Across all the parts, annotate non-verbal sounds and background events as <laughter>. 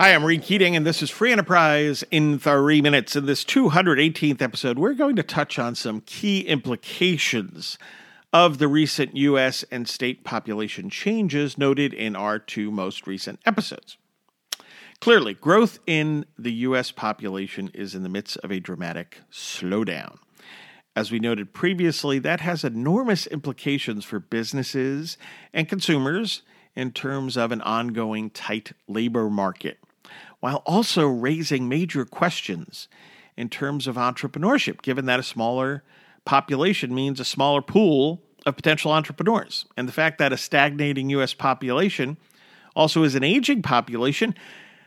Hi, I'm Ray Keating, and this is Free Enterprise in three minutes. In this 218th episode, we're going to touch on some key implications of the recent U.S. and state population changes noted in our two most recent episodes. Clearly, growth in the U.S. population is in the midst of a dramatic slowdown. As we noted previously, that has enormous implications for businesses and consumers in terms of an ongoing tight labor market while also raising major questions in terms of entrepreneurship, given that a smaller population means a smaller pool of potential entrepreneurs. And the fact that a stagnating U.S. population also is an aging population,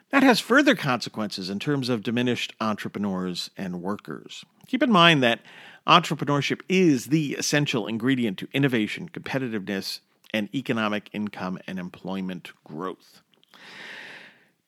that has further consequences in terms of diminished entrepreneurs and workers. Keep in mind that entrepreneurship is the essential ingredient to innovation, competitiveness, and economic income and employment growth.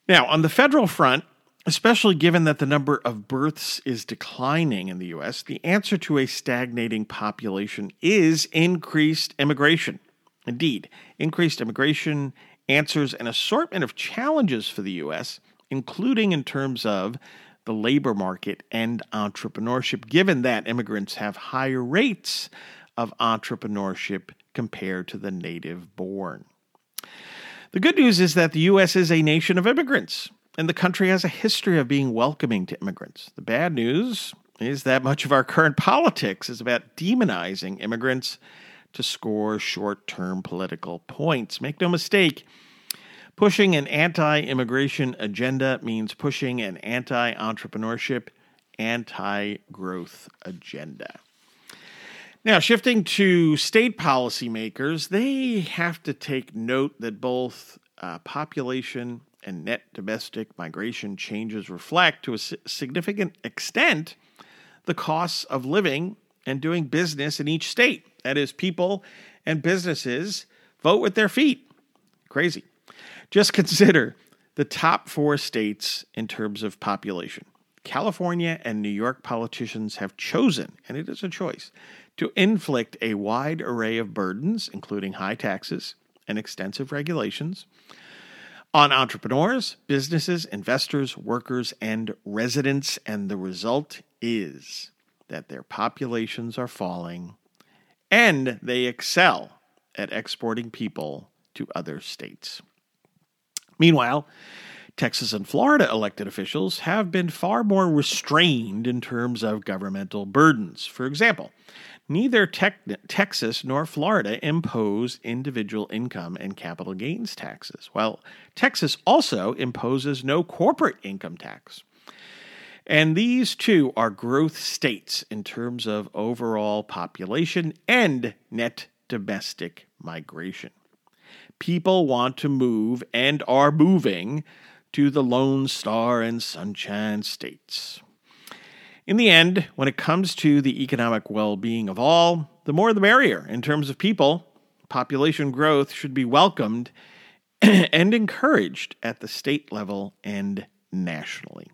Now, on the federal front, especially given that the number of births is declining in the U.S., the answer to a stagnating population is increased immigration. Indeed, increased immigration answers an assortment of challenges for the U.S., including in terms of the labor market and entrepreneurship, given that immigrants have higher rates of entrepreneurship compared to the native born. The good news is that the U.S. is a nation of immigrants, and the country has a history of being welcoming to immigrants. The bad news is that much of our current politics is about demonizing immigrants to score short term political points. Make no mistake, pushing an anti immigration agenda means pushing an anti entrepreneurship, anti growth agenda. Now, shifting to state policymakers, they have to take note that both uh, population and net domestic migration changes reflect, to a significant extent, the costs of living and doing business in each state. That is, people and businesses vote with their feet. Crazy. Just <laughs> consider the top four states in terms of population. California and New York politicians have chosen, and it is a choice, to inflict a wide array of burdens, including high taxes and extensive regulations, on entrepreneurs, businesses, investors, workers, and residents. And the result is that their populations are falling and they excel at exporting people to other states. Meanwhile, Texas and Florida elected officials have been far more restrained in terms of governmental burdens. For example, neither Texas nor Florida impose individual income and capital gains taxes, while Texas also imposes no corporate income tax. And these two are growth states in terms of overall population and net domestic migration. People want to move and are moving to the Lone Star and Sunshine States. In the end, when it comes to the economic well being of all, the more the merrier in terms of people. Population growth should be welcomed <clears throat> and encouraged at the state level and nationally.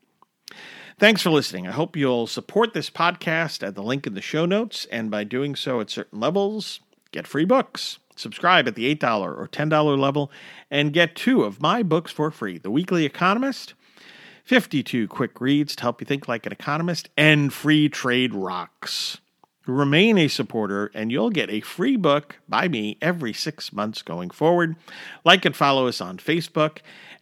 Thanks for listening. I hope you'll support this podcast at the link in the show notes, and by doing so at certain levels, get free books. Subscribe at the $8 or $10 level and get two of my books for free The Weekly Economist, 52 quick reads to help you think like an economist, and Free Trade Rocks. Remain a supporter, and you'll get a free book by me every six months going forward. Like and follow us on Facebook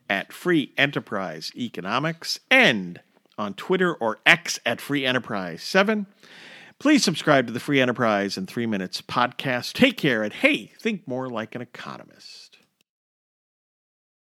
at Free Enterprise Economics and on Twitter or X at Free Enterprise 7. Please subscribe to the Free Enterprise in Three Minutes podcast. Take care, and hey, think more like an economist.